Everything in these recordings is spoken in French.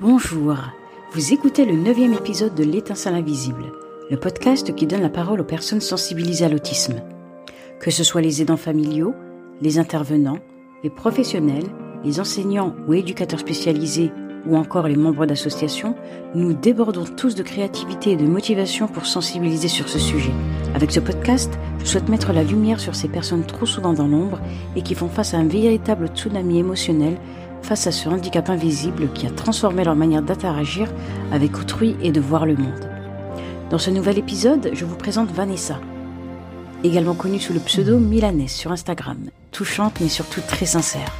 Bonjour, vous écoutez le neuvième épisode de L'étincelle invisible, le podcast qui donne la parole aux personnes sensibilisées à l'autisme. Que ce soit les aidants familiaux, les intervenants, les professionnels, les enseignants ou éducateurs spécialisés ou encore les membres d'associations, nous débordons tous de créativité et de motivation pour sensibiliser sur ce sujet. Avec ce podcast, je souhaite mettre la lumière sur ces personnes trop souvent dans l'ombre et qui font face à un véritable tsunami émotionnel face à ce handicap invisible qui a transformé leur manière d'interagir avec autrui et de voir le monde. Dans ce nouvel épisode, je vous présente Vanessa, également connue sous le pseudo Milanès sur Instagram, touchante mais surtout très sincère.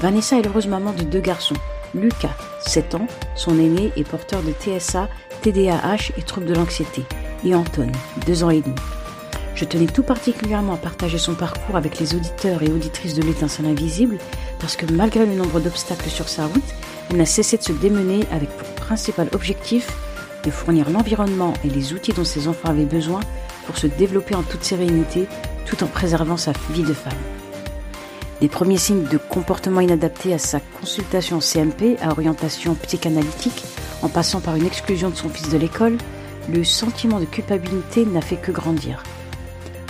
Vanessa est l'heureuse maman de deux garçons, Lucas, 7 ans, son aîné est porteur de TSA, TDAH et troubles de l'anxiété, et Anton, 2 ans et demi. Je tenais tout particulièrement à partager son parcours avec les auditeurs et auditrices de l'étincelle invisible parce que malgré le nombre d'obstacles sur sa route, elle n'a cessé de se démener avec pour principal objectif de fournir l'environnement et les outils dont ses enfants avaient besoin pour se développer en toute sérénité tout en préservant sa vie de femme. Des premiers signes de comportement inadapté à sa consultation CMP à orientation psychanalytique, en passant par une exclusion de son fils de l'école, le sentiment de culpabilité n'a fait que grandir.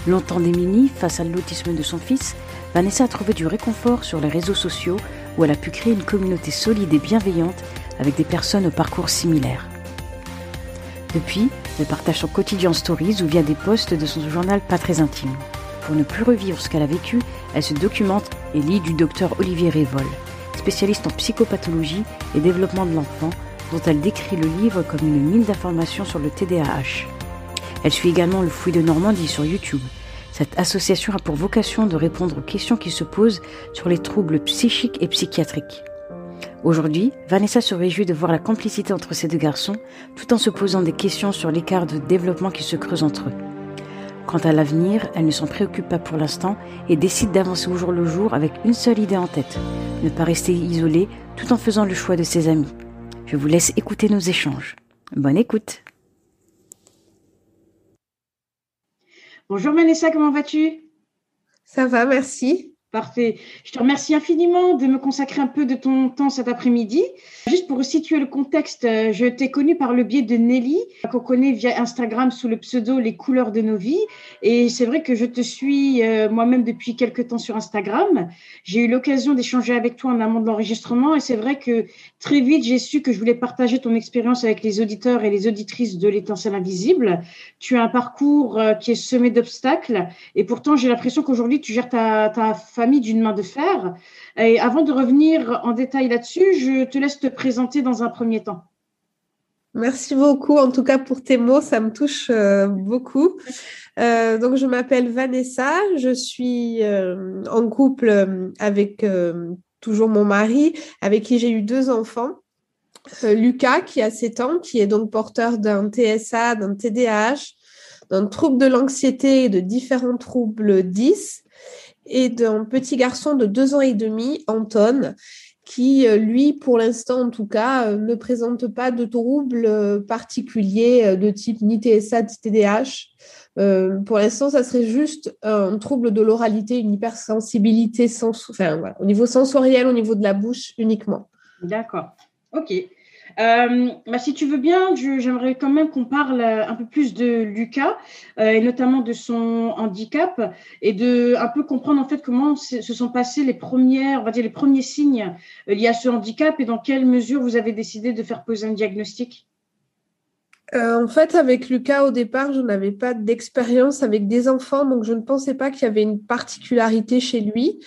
Longtemps démunie face à l'autisme de son fils, Vanessa a trouvé du réconfort sur les réseaux sociaux où elle a pu créer une communauté solide et bienveillante avec des personnes au parcours similaire. Depuis, elle partage son quotidien en stories ou via des posts de son journal pas très intime. Pour ne plus revivre ce qu'elle a vécu, elle se documente et lit du docteur Olivier Révol, spécialiste en psychopathologie et développement de l'enfant, dont elle décrit le livre comme une mine d'informations sur le TDAH. Elle suit également le Fouille de Normandie sur YouTube. Cette association a pour vocation de répondre aux questions qui se posent sur les troubles psychiques et psychiatriques. Aujourd'hui, Vanessa se réjouit de voir la complicité entre ces deux garçons, tout en se posant des questions sur l'écart de développement qui se creuse entre eux. Quant à l'avenir, elle ne s'en préoccupe pas pour l'instant et décide d'avancer au jour le jour avec une seule idée en tête, ne pas rester isolée tout en faisant le choix de ses amis. Je vous laisse écouter nos échanges. Bonne écoute Bonjour Vanessa, comment vas-tu? Ça va, merci. Parfait. Je te remercie infiniment de me consacrer un peu de ton temps cet après-midi. Juste pour situer le contexte, euh, je t'ai connue par le biais de Nelly, qu'on connaît via Instagram sous le pseudo Les couleurs de nos vies. Et c'est vrai que je te suis euh, moi-même depuis quelques temps sur Instagram. J'ai eu l'occasion d'échanger avec toi en amont de l'enregistrement. Et c'est vrai que très vite, j'ai su que je voulais partager ton expérience avec les auditeurs et les auditrices de l'étincelle invisible. Tu as un parcours euh, qui est semé d'obstacles. Et pourtant, j'ai l'impression qu'aujourd'hui, tu gères ta, ta famille d'une main de fer. Et avant de revenir en détail là-dessus, je te laisse te présenter dans un premier temps. Merci beaucoup, en tout cas pour tes mots, ça me touche euh, beaucoup. Euh, donc, je m'appelle Vanessa, je suis euh, en couple avec toujours mon mari, avec qui j'ai eu deux enfants. Lucas, qui a 7 ans, qui est donc porteur d'un TSA, d'un TDAH, d'un trouble de l'anxiété et de différents troubles 10 et d'un petit garçon de deux ans et demi, Anton, qui, euh, lui, pour l'instant en tout cas, euh, ne présente pas de troubles euh, particuliers de type ni TSA ni TDAH. pour l'instant, ça serait juste un trouble de l'oralité, une hypersensibilité au niveau sensoriel, au niveau de la bouche uniquement. D'accord. OK. Euh, bah, si tu veux bien, j'aimerais quand même qu'on parle euh, un peu plus de Lucas euh, et notamment de son handicap et de un peu comprendre en fait comment se sont passés les premières, on va dire les premiers signes liés à ce handicap et dans quelle mesure vous avez décidé de faire poser un diagnostic? en fait, avec Lucas, au départ, je n'avais pas d'expérience avec des enfants, donc je ne pensais pas qu'il y avait une particularité chez lui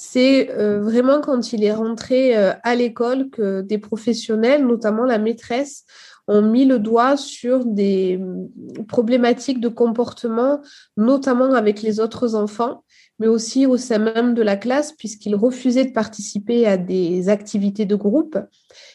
c'est euh, vraiment quand il est rentré euh, à l'école que des professionnels, notamment la maîtresse, ont mis le doigt sur des mm, problématiques de comportement, notamment avec les autres enfants, mais aussi au sein même de la classe, puisqu'il refusait de participer à des activités de groupe.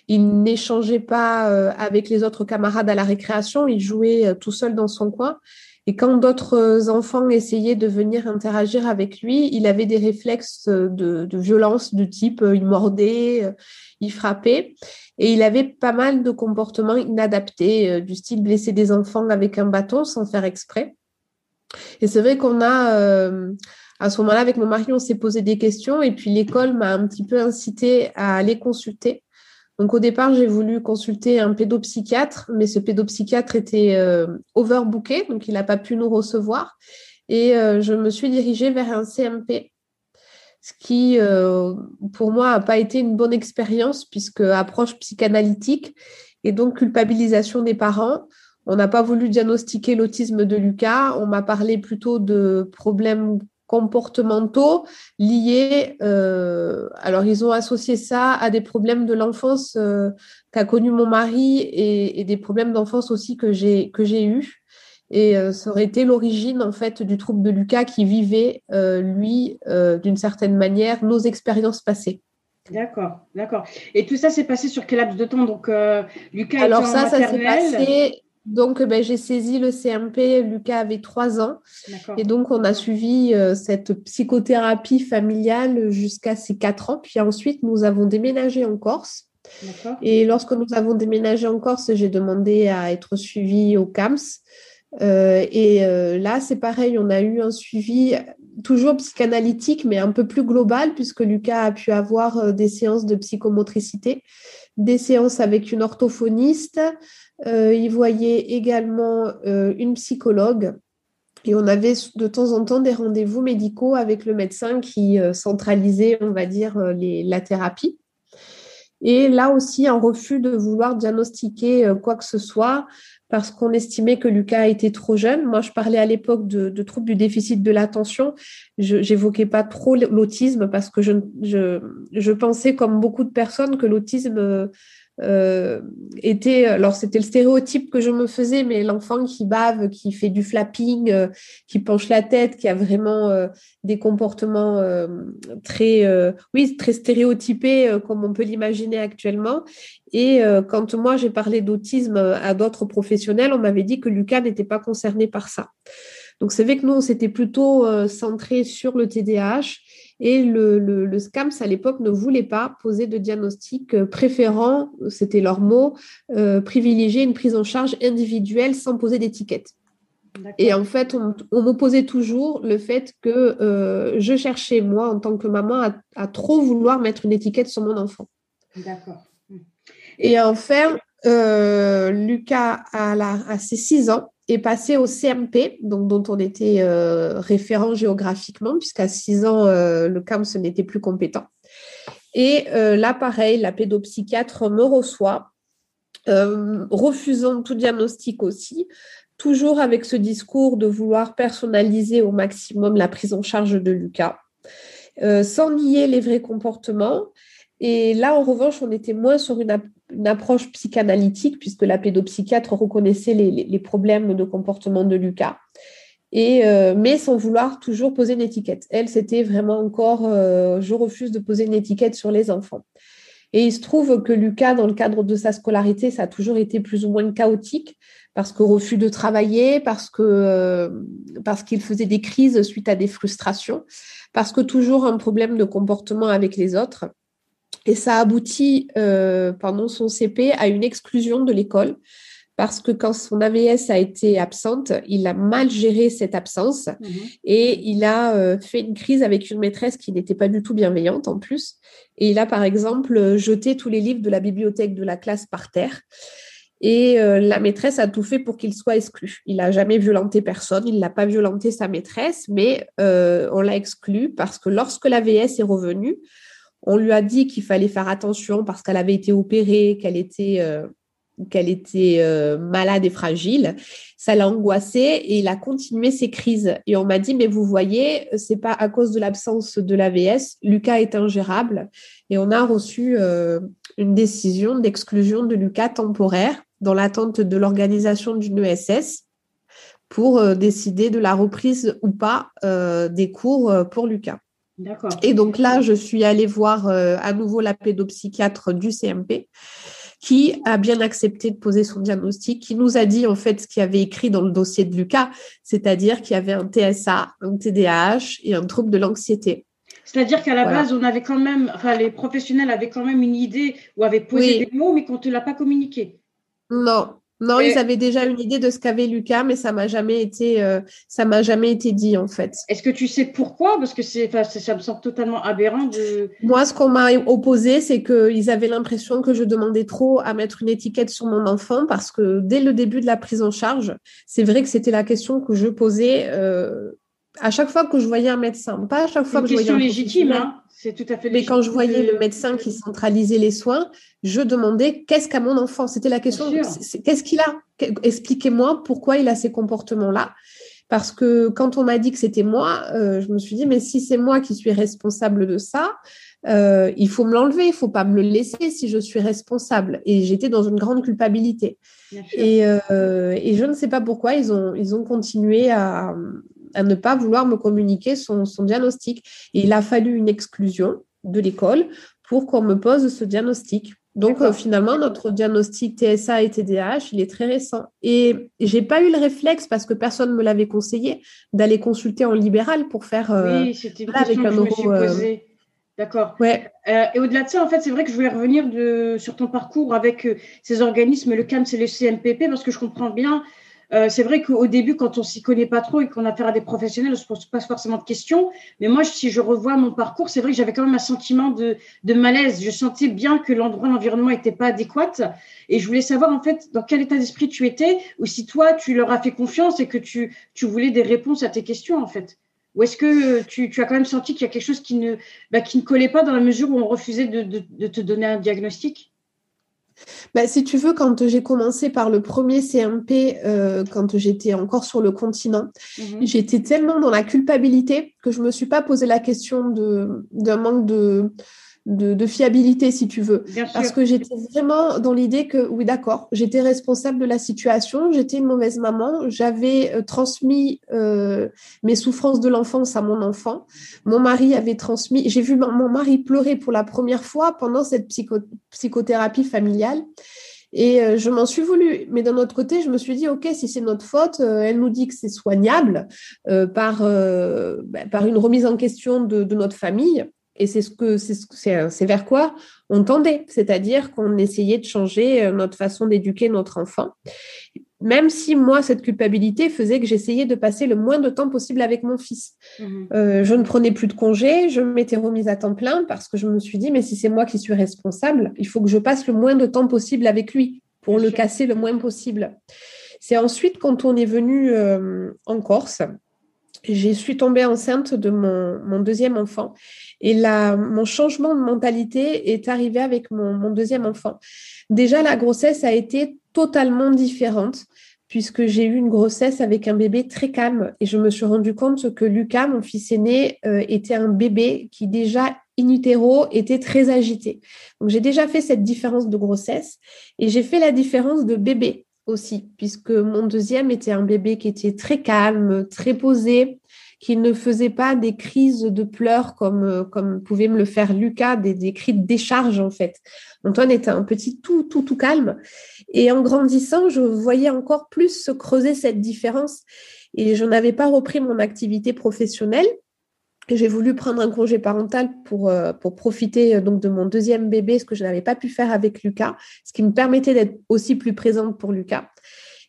Il n'échangeait pas euh, avec les autres camarades à la récréation, il jouait tout seul dans son coin. Et quand d'autres enfants essayaient de venir interagir avec lui, il avait des réflexes de, violence du type euh, il mordait, euh, il frappait. Et il avait pas mal de comportements inadaptés, euh, du style blesser des enfants avec un bâton sans faire exprès. Et c'est vrai qu'on a, à ce moment-là, avec mon mari, on s'est posé des questions et puis l'école m'a un petit peu incité à aller consulter Donc au départ, j'ai voulu consulter un pédopsychiatre, mais ce pédopsychiatre était euh, overbooké, donc il n'a pas pu nous recevoir. Et euh, je me suis dirigée vers un CMP, ce qui, euh, pour moi, n'a pas été une bonne expérience, puisque approche psychanalytique et donc culpabilisation des parents. On n'a pas voulu diagnostiquer l'autisme de Lucas, on m'a parlé plutôt de problèmes comportementaux liés. Euh, alors, ils ont associé ça à des problèmes de l'enfance euh, qu'a connu mon mari et, des problèmes d'enfance aussi que j'ai que j'ai eu. Et euh, ça aurait été l'origine en fait du trouble de Lucas qui vivait lui d'une certaine manière nos expériences passées. D'accord, d'accord. Et tout ça s'est passé sur quel laps de temps? Donc Lucas. Alors ça, ça s'est passé donc, ben, j'ai saisi le CMP. Lucas avait trois ans. Et donc, on a suivi euh, cette psychothérapie familiale jusqu'à ses quatre ans. Puis ensuite, nous avons déménagé en Corse. Et lorsque nous avons déménagé en Corse, j'ai demandé à être suivi au CAMS. Euh, et euh, là, c'est pareil, on a eu un suivi toujours psychanalytique, mais un peu plus global, puisque Lucas a pu avoir des séances de psychomotricité, des séances avec une orthophoniste, euh, il voyait également euh, une psychologue. Et on avait de temps en temps des rendez-vous médicaux avec le médecin qui euh, centralisait, on va dire, la thérapie. Et là aussi, un refus de vouloir diagnostiquer quoi que ce soit parce qu'on estimait que Lucas était trop jeune. Moi, je parlais à l'époque de, troubles du déficit de l'attention. Je n'évoquais pas trop l'autisme parce que je, je, pensais, comme beaucoup de personnes, que l'autisme euh, était, alors c'était le stéréotype que je me faisais, mais l'enfant qui bave, qui fait du flapping, euh, qui penche la tête, qui a vraiment euh, des comportements très, oui, très stéréotypés comme on peut l'imaginer actuellement. Et quand moi j'ai parlé d'autisme à d'autres professionnels, on m'avait dit que Lucas n'était pas concerné par ça. Donc c'est vrai que nous, on s'était plutôt centré sur le TDAH et le, le, SCAMS, à l'époque, ne voulait pas poser de diagnostic, euh, préférant, c'était leur mot, euh, privilégier une prise en charge individuelle sans poser d'étiquette. Et en fait, on, on m'opposait toujours le fait que euh, je cherchais, moi, en tant que maman, à, trop vouloir mettre une étiquette sur mon enfant. D'accord. Et en fait, Lucas, à, la, à ses six ans, est passé au CMP, donc, dont on était euh, référent géographiquement, puisqu'à 6 ans, euh, le CAMS n'était plus compétent. Et euh, là, pareil, la pédopsychiatre me reçoit, refusant tout diagnostic aussi, toujours avec ce discours de vouloir personnaliser au maximum la prise en charge de Lucas, sans nier les vrais comportements. Et là, en revanche, on était moins sur une, une approche psychanalytique, puisque la pédopsychiatre reconnaissait les, problèmes de comportement de Lucas, et, euh, mais sans vouloir toujours poser une étiquette. Elle, c'était vraiment encore, euh, je refuse de poser une étiquette sur les enfants. Et il se trouve que Lucas, dans le cadre de sa scolarité, ça a toujours été plus ou moins chaotique, parce que refus de travailler, parce euh, parce qu'il faisait des crises suite à des frustrations, parce que toujours un problème de comportement avec les autres. Et ça aboutit euh, pendant son CP à une exclusion de l'école parce que quand son AVS a été absente, il a mal géré cette absence mhm. et il a euh, fait une crise avec une maîtresse qui n'était pas du tout bienveillante en plus. Et il a par exemple jeté tous les livres de la bibliothèque de la classe par terre. Et euh, la maîtresse a tout fait pour qu'il soit exclu. Il n'a jamais violenté personne, il n'a pas violenté sa maîtresse, mais on l'a exclu parce que lorsque l'AVS est revenu, on lui a dit qu'il fallait faire attention parce qu'elle avait été opérée, qu'elle était, euh, euh, malade et fragile. Ça l'a angoissé et il a continué ses crises. Et on m'a dit, mais vous voyez, c'est pas à cause de l'absence de l'AVS. Lucas est ingérable. Et on a reçu euh, une décision d'exclusion de Lucas temporaire dans l'attente de l'organisation d'une ESS pour décider de la reprise ou pas des cours pour Lucas. Et donc là, je suis allée voir euh, à nouveau la pédopsychiatre du CMP qui a bien accepté de poser son diagnostic, qui nous a dit en fait ce qu'il avait écrit dans le dossier de Lucas, c'est-à-dire qu'il y avait un TSA, un TDAH et un trouble de l'anxiété. C'est-à-dire qu'à la base, on avait quand même, enfin, les professionnels avaient quand même une idée ou avaient posé des mots, mais qu'on ne te l'a pas communiqué. Non, Non, ils avaient déjà une idée de ce qu'avait Lucas, mais ça m'a jamais été, euh, ça m'a jamais été dit en fait. Est-ce que tu sais pourquoi? Parce que c'est, ça me semble totalement aberrant de. Moi, ce qu'on m'a opposé, c'est qu'ils avaient l'impression que je demandais trop à mettre une étiquette sur mon enfant, parce que dès le début de la prise en charge, c'est vrai que c'était la question que je posais. Euh, à chaque fois que je voyais un médecin, pas à chaque fois que je voyais un légitime, hein c'est tout à fait. Mais quand je voyais le médecin qui centralisait les soins, je demandais qu'est-ce qu'a mon enfant? C'était la question. Qu'est-ce qu'il a? Expliquez-moi pourquoi il a ces comportements-là. Parce que quand on m'a dit que c'était moi, euh, je me suis dit mais si c'est moi qui suis responsable de ça, euh, il faut me l'enlever, il faut pas me le laisser si je suis responsable. Et j'étais dans une grande culpabilité. Et, euh, et, je ne sais pas pourquoi ils ont, ils ont continué à, à ne pas vouloir me communiquer son, diagnostic. Et il a fallu une exclusion de l'école pour qu'on me pose ce diagnostic. Donc euh, finalement, notre diagnostic TSA et TDAH, il est très récent. Et j'ai pas eu le réflexe, parce que personne ne me l'avait conseillé, d'aller consulter en libéral pour faire euh, oui, c'était avec un euh, D'accord. Ouais. et au-delà de ça, en fait, c'est vrai que je voulais revenir de, sur ton parcours avec ces organismes, le CAMS et le CMPP, parce que je comprends bien euh, c'est vrai qu'au début, quand on s'y connaît pas trop et qu'on a affaire à des professionnels, on se pose pas forcément de questions. Mais moi, si je revois mon parcours, c'est vrai que j'avais quand même un sentiment de, malaise. Je sentais bien que l'endroit, l'environnement n'était pas adéquat. Et je voulais savoir, en fait, dans quel état d'esprit tu étais, ou si toi, tu leur as fait confiance et que tu, voulais des réponses à tes questions, en fait. Ou est-ce que tu, as quand même senti qu'il y a quelque chose qui ne, bah, qui ne collait pas dans la mesure où on refusait de te donner un diagnostic? Bah, si tu veux, quand j'ai commencé par le premier CMP, euh, quand j'étais encore sur le continent, mhm. j'étais tellement dans la culpabilité que je ne me suis pas posé la question d'un manque de, de, fiabilité, si tu veux. Parce que j'étais vraiment dans l'idée que, oui, d'accord, j'étais responsable de la situation, j'étais une mauvaise maman, j'avais euh, transmis euh, mes souffrances de l'enfance à mon enfant. Mon mari avait transmis, j'ai vu mon mari pleurer pour la première fois pendant cette psychothérapie familiale. Et euh, je m'en suis voulu. Mais d'un autre côté, je me suis dit, OK, si c'est notre faute, elle nous dit que c'est soignable par, ben, par une remise en question de, de notre famille. Et c'est ce que c'est vers quoi on tendait, c'est-à-dire qu'on essayait de changer euh, notre façon d'éduquer notre enfant. Même si moi, cette culpabilité faisait que j'essayais de passer le moins de temps possible avec mon fils. Mmh euh, je ne prenais plus de congés, je m'étais remise à temps plein parce que je me suis dit, mais si c'est moi qui suis responsable, il faut que je passe le moins de temps possible avec lui pour le casser le moins possible. C'est ensuite quand on est venu euh, en Corse, je suis tombée enceinte de mon, deuxième enfant. Et mon changement de mentalité est arrivé avec mon, deuxième enfant. Déjà, la grossesse a été totalement différente puisque j'ai eu une grossesse avec un bébé très calme et je me suis rendu compte que Lucas, mon fils aîné, euh, était un bébé qui déjà in utero était très agité. Donc j'ai déjà fait cette différence de grossesse et j'ai fait la différence de bébé aussi, puisque mon deuxième était un bébé qui était très calme, très posé, qui ne faisait pas des crises de pleurs comme, euh, comme pouvait me le faire Lucas, des, des cris de décharge en fait. Antoine était un petit tout, tout, tout calme. Et en grandissant, je voyais encore plus se creuser cette différence. Et je n'avais pas repris mon activité professionnelle. J'ai voulu prendre un congé parental pour, euh, profiter euh, donc de mon deuxième bébé, ce que je n'avais pas pu faire avec Lucas, ce qui me permettait d'être aussi plus présente pour Lucas.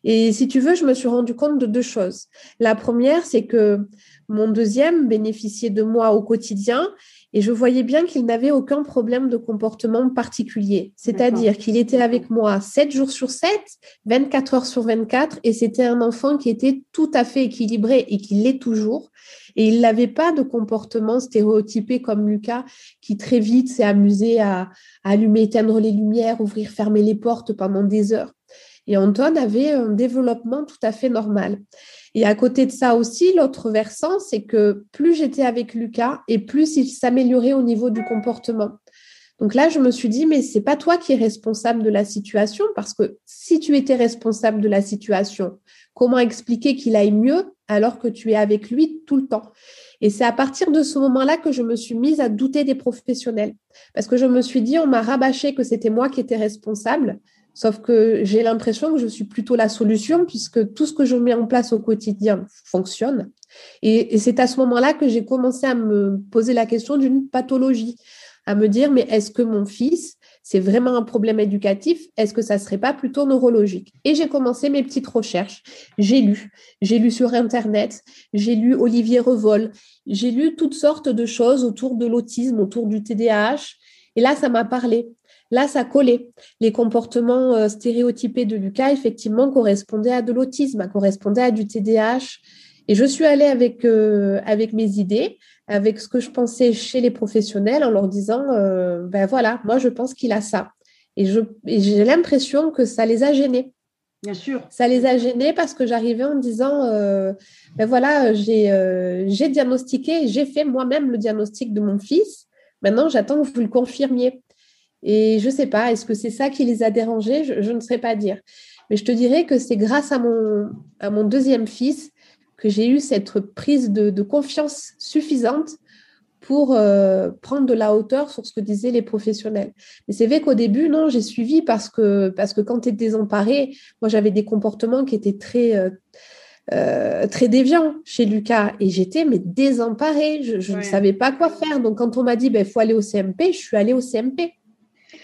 Et si tu veux, je me suis rendu compte de deux choses. La première, c'est que mon deuxième bénéficiait de moi au quotidien et je voyais bien qu'il n'avait aucun problème de comportement particulier. C'est-à-dire qu'il était avec moi 7 jours sur 7, 24 heures sur 24 et c'était un enfant qui était tout à fait équilibré et qui l'est toujours. Et il n'avait pas de comportement stéréotypé comme Lucas, qui très vite s'est amusé à, allumer, éteindre les lumières, ouvrir, fermer les portes pendant des heures. Et Anton avait un développement tout à fait normal. Et à côté de ça aussi, l'autre versant, c'est que plus j'étais avec Lucas et plus il s'améliorait au niveau du comportement. Donc là, je me suis dit, mais c'est pas toi qui es responsable de la situation, parce que si tu étais responsable de la situation, comment expliquer qu'il aille mieux alors que tu es avec lui tout le temps? Et c'est à partir de ce moment-là que je me suis mise à douter des professionnels, parce que je me suis dit, on m'a rabâché que c'était moi qui étais responsable, Sauf que j'ai l'impression que je suis plutôt la solution puisque tout ce que je mets en place au quotidien fonctionne. Et, c'est à ce moment-là que j'ai commencé à me poser la question d'une pathologie, à me dire, mais est-ce que mon fils c'est vraiment un problème éducatif, est-ce que ça serait pas plutôt neurologique? Et j'ai commencé mes petites recherches. J'ai lu, j'ai lu sur Internet, j'ai lu Olivier Revol, j'ai lu toutes sortes de choses autour de l'autisme, autour du TDAH. Et là, ça m'a parlé. Là, ça collait. Les comportements euh, stéréotypés de Lucas, effectivement, correspondaient à de l'autisme, correspondaient à du TDAH. Et je suis allée avec, euh, avec mes idées, avec ce que je pensais chez les professionnels, en leur disant, euh, ben voilà, moi, je pense qu'il a ça. Et j'ai l'impression que ça les a gênés. Bien sûr. Ça les a gênés parce que j'arrivais en disant, ben voilà, j'ai diagnostiqué, j'ai fait moi-même le diagnostic de mon fils. Maintenant, j'attends que vous le confirmiez. Et je ne sais pas, est-ce que c'est ça qui les a dérangés? Je, ne saurais pas dire. Mais je te dirais que c'est grâce à mon, à mon deuxième fils que j'ai eu cette prise de, confiance suffisante pour euh, prendre de la hauteur sur ce que disaient les professionnels. Mais c'est vrai qu'au début, non, j'ai suivi parce que, parce que quand tu es désemparé, moi j'avais des comportements qui étaient très, euh, euh, très déviants chez Lucas et j'étais mais désemparée, je ne savais pas quoi faire. Donc quand on m'a dit, il ben, faut aller au CMP, je suis allée au CMP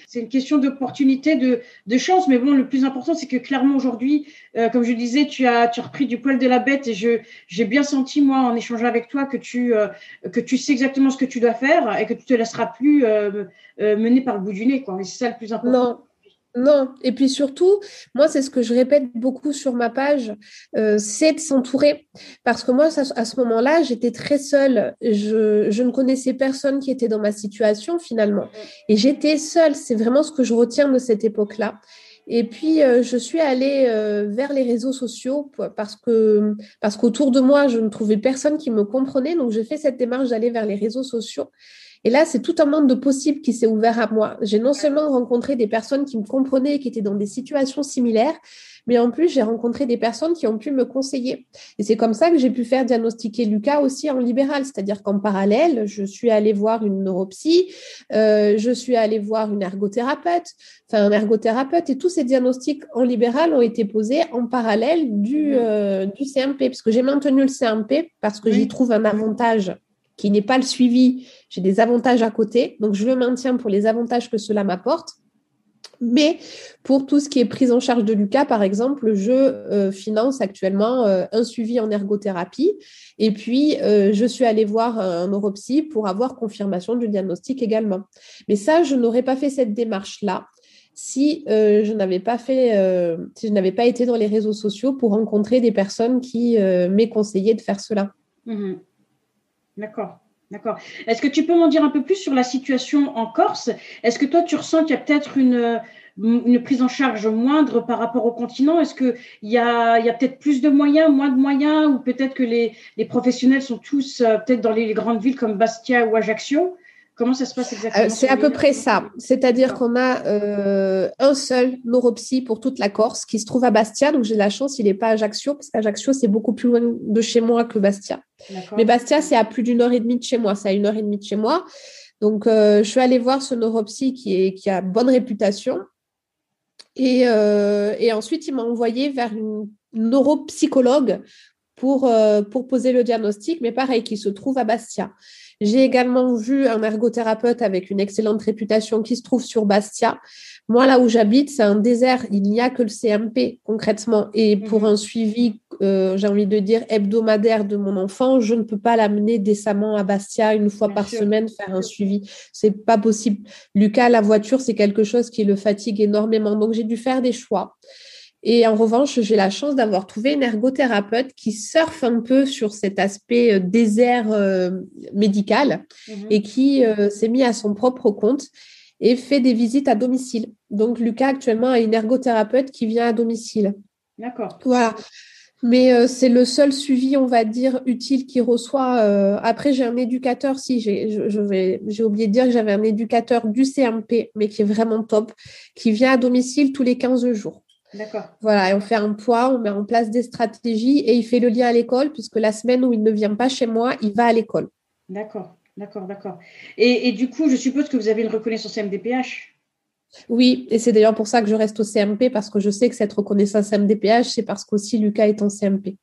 c'est une question d'opportunité, de, chance. Mais bon, le plus important, c'est que clairement aujourd'hui, euh, comme je disais, tu as, tu as repris du poil de la bête et je, j'ai bien senti, moi, en échangeant avec toi, que tu, euh, que tu sais exactement ce que tu dois faire et que tu te laisseras plus euh, mener par le bout du nez. Quoi. c'est ça le plus important. Non, et puis surtout, moi, c'est ce que je répète beaucoup sur ma page, euh, c'est de s'entourer. Parce que moi, à ce moment-là, j'étais très seule. Je, je, ne connaissais personne qui était dans ma situation finalement. Et j'étais seule. C'est vraiment ce que je retiens de cette époque-là. Et puis, euh, je suis allée euh, vers les réseaux sociaux parce que parce qu'autour de moi, je ne trouvais personne qui me comprenait. Donc, j'ai fait cette démarche d'aller vers les réseaux sociaux. Et là, c'est tout un monde de possibles qui s'est ouvert à moi. J'ai non seulement rencontré des personnes qui me comprenaient, qui étaient dans des situations similaires, mais en plus, j'ai rencontré des personnes qui ont pu me conseiller. Et c'est comme ça que j'ai pu faire diagnostiquer Lucas aussi en libéral, c'est-à-dire qu'en parallèle, je suis allée voir une neuropsy, euh, je suis allée voir une ergothérapeute, enfin un ergothérapeute, et tous ces diagnostics en libéral ont été posés en parallèle du, euh, du CMP, parce que j'ai maintenu le CMP parce que j'y trouve un avantage qui n'est pas le suivi, j'ai des avantages à côté. Donc, je le maintiens pour les avantages que cela m'apporte. Mais pour tout ce qui est prise en charge de Lucas, par exemple, je euh, finance actuellement euh, un suivi en ergothérapie. Et puis, euh, je suis allée voir un neuropsy pour avoir confirmation du diagnostic également. Mais ça, je n'aurais pas fait cette démarche-là si je n'avais pas fait, si je n'avais pas été dans les réseaux sociaux pour rencontrer des personnes qui m'aient conseillé de faire cela. Mmh D'accord. D'accord. Est-ce que tu peux m'en dire un peu plus sur la situation en Corse? Est-ce que toi, tu ressens qu'il y a peut-être une, une prise en charge moindre par rapport au continent? Est-ce qu'il y a, a peut-être plus de moyens, moins de moyens Ou peut-être que les, les, professionnels sont tous euh, peut-être dans les grandes villes comme Bastia ou Ajaccio? Comment ça se passe exactement euh, C'est à peu près ça. C'est-à-dire qu'on a euh, un seul neuropsy pour toute la Corse qui se trouve à Bastia. Donc j'ai la chance, il n'est pas à Ajaccio, parce qu'Ajaccio, c'est beaucoup plus loin de chez moi que Bastia. Mais Bastia, c'est à plus d'une heure et demie de chez moi. C'est à une heure et demie de chez moi. Donc euh, je suis allée voir ce neuropsy qui, est, qui a bonne réputation. Et, et ensuite, il m'a envoyé vers une neuropsychologue pour, pour poser le diagnostic, mais pareil, qui se trouve à Bastia. J'ai également vu un ergothérapeute avec une excellente réputation qui se trouve sur Bastia. Moi, là où j'habite, c'est un désert. Il n'y a que le CMP concrètement. Et pour mhm. un suivi, euh, j'ai envie de dire, hebdomadaire de mon enfant, je ne peux pas l'amener décemment à Bastia une fois par semaine faire un suivi. C'est pas possible. Lucas, la voiture, c'est quelque chose qui le fatigue énormément. Donc, j'ai dû faire des choix. Et en revanche, j'ai la chance d'avoir trouvé une ergothérapeute qui surfe un peu sur cet aspect euh, désert euh, médical mhm. et qui euh, s'est mis à son propre compte et fait des visites à domicile. Donc, Lucas actuellement a une ergothérapeute qui vient à domicile. D'accord. Voilà. Mais c'est le seul suivi, on va dire, utile qu'il reçoit. après, j'ai un éducateur, si, j'ai oublié de dire que j'avais un éducateur du CMP, mais qui est vraiment top, qui vient à domicile tous les 15 jours. D'accord. Voilà, et on fait un poids, on met en place des stratégies et il fait le lien à l'école puisque la semaine où il ne vient pas chez moi, il va à l'école. D'accord, d'accord, d'accord. Et, du coup, je suppose que vous avez une reconnaissance MDPH Oui, et c'est d'ailleurs pour ça que je reste au CMP parce que je sais que cette reconnaissance MDPH, c'est parce qu'aussi Lucas est en CMP.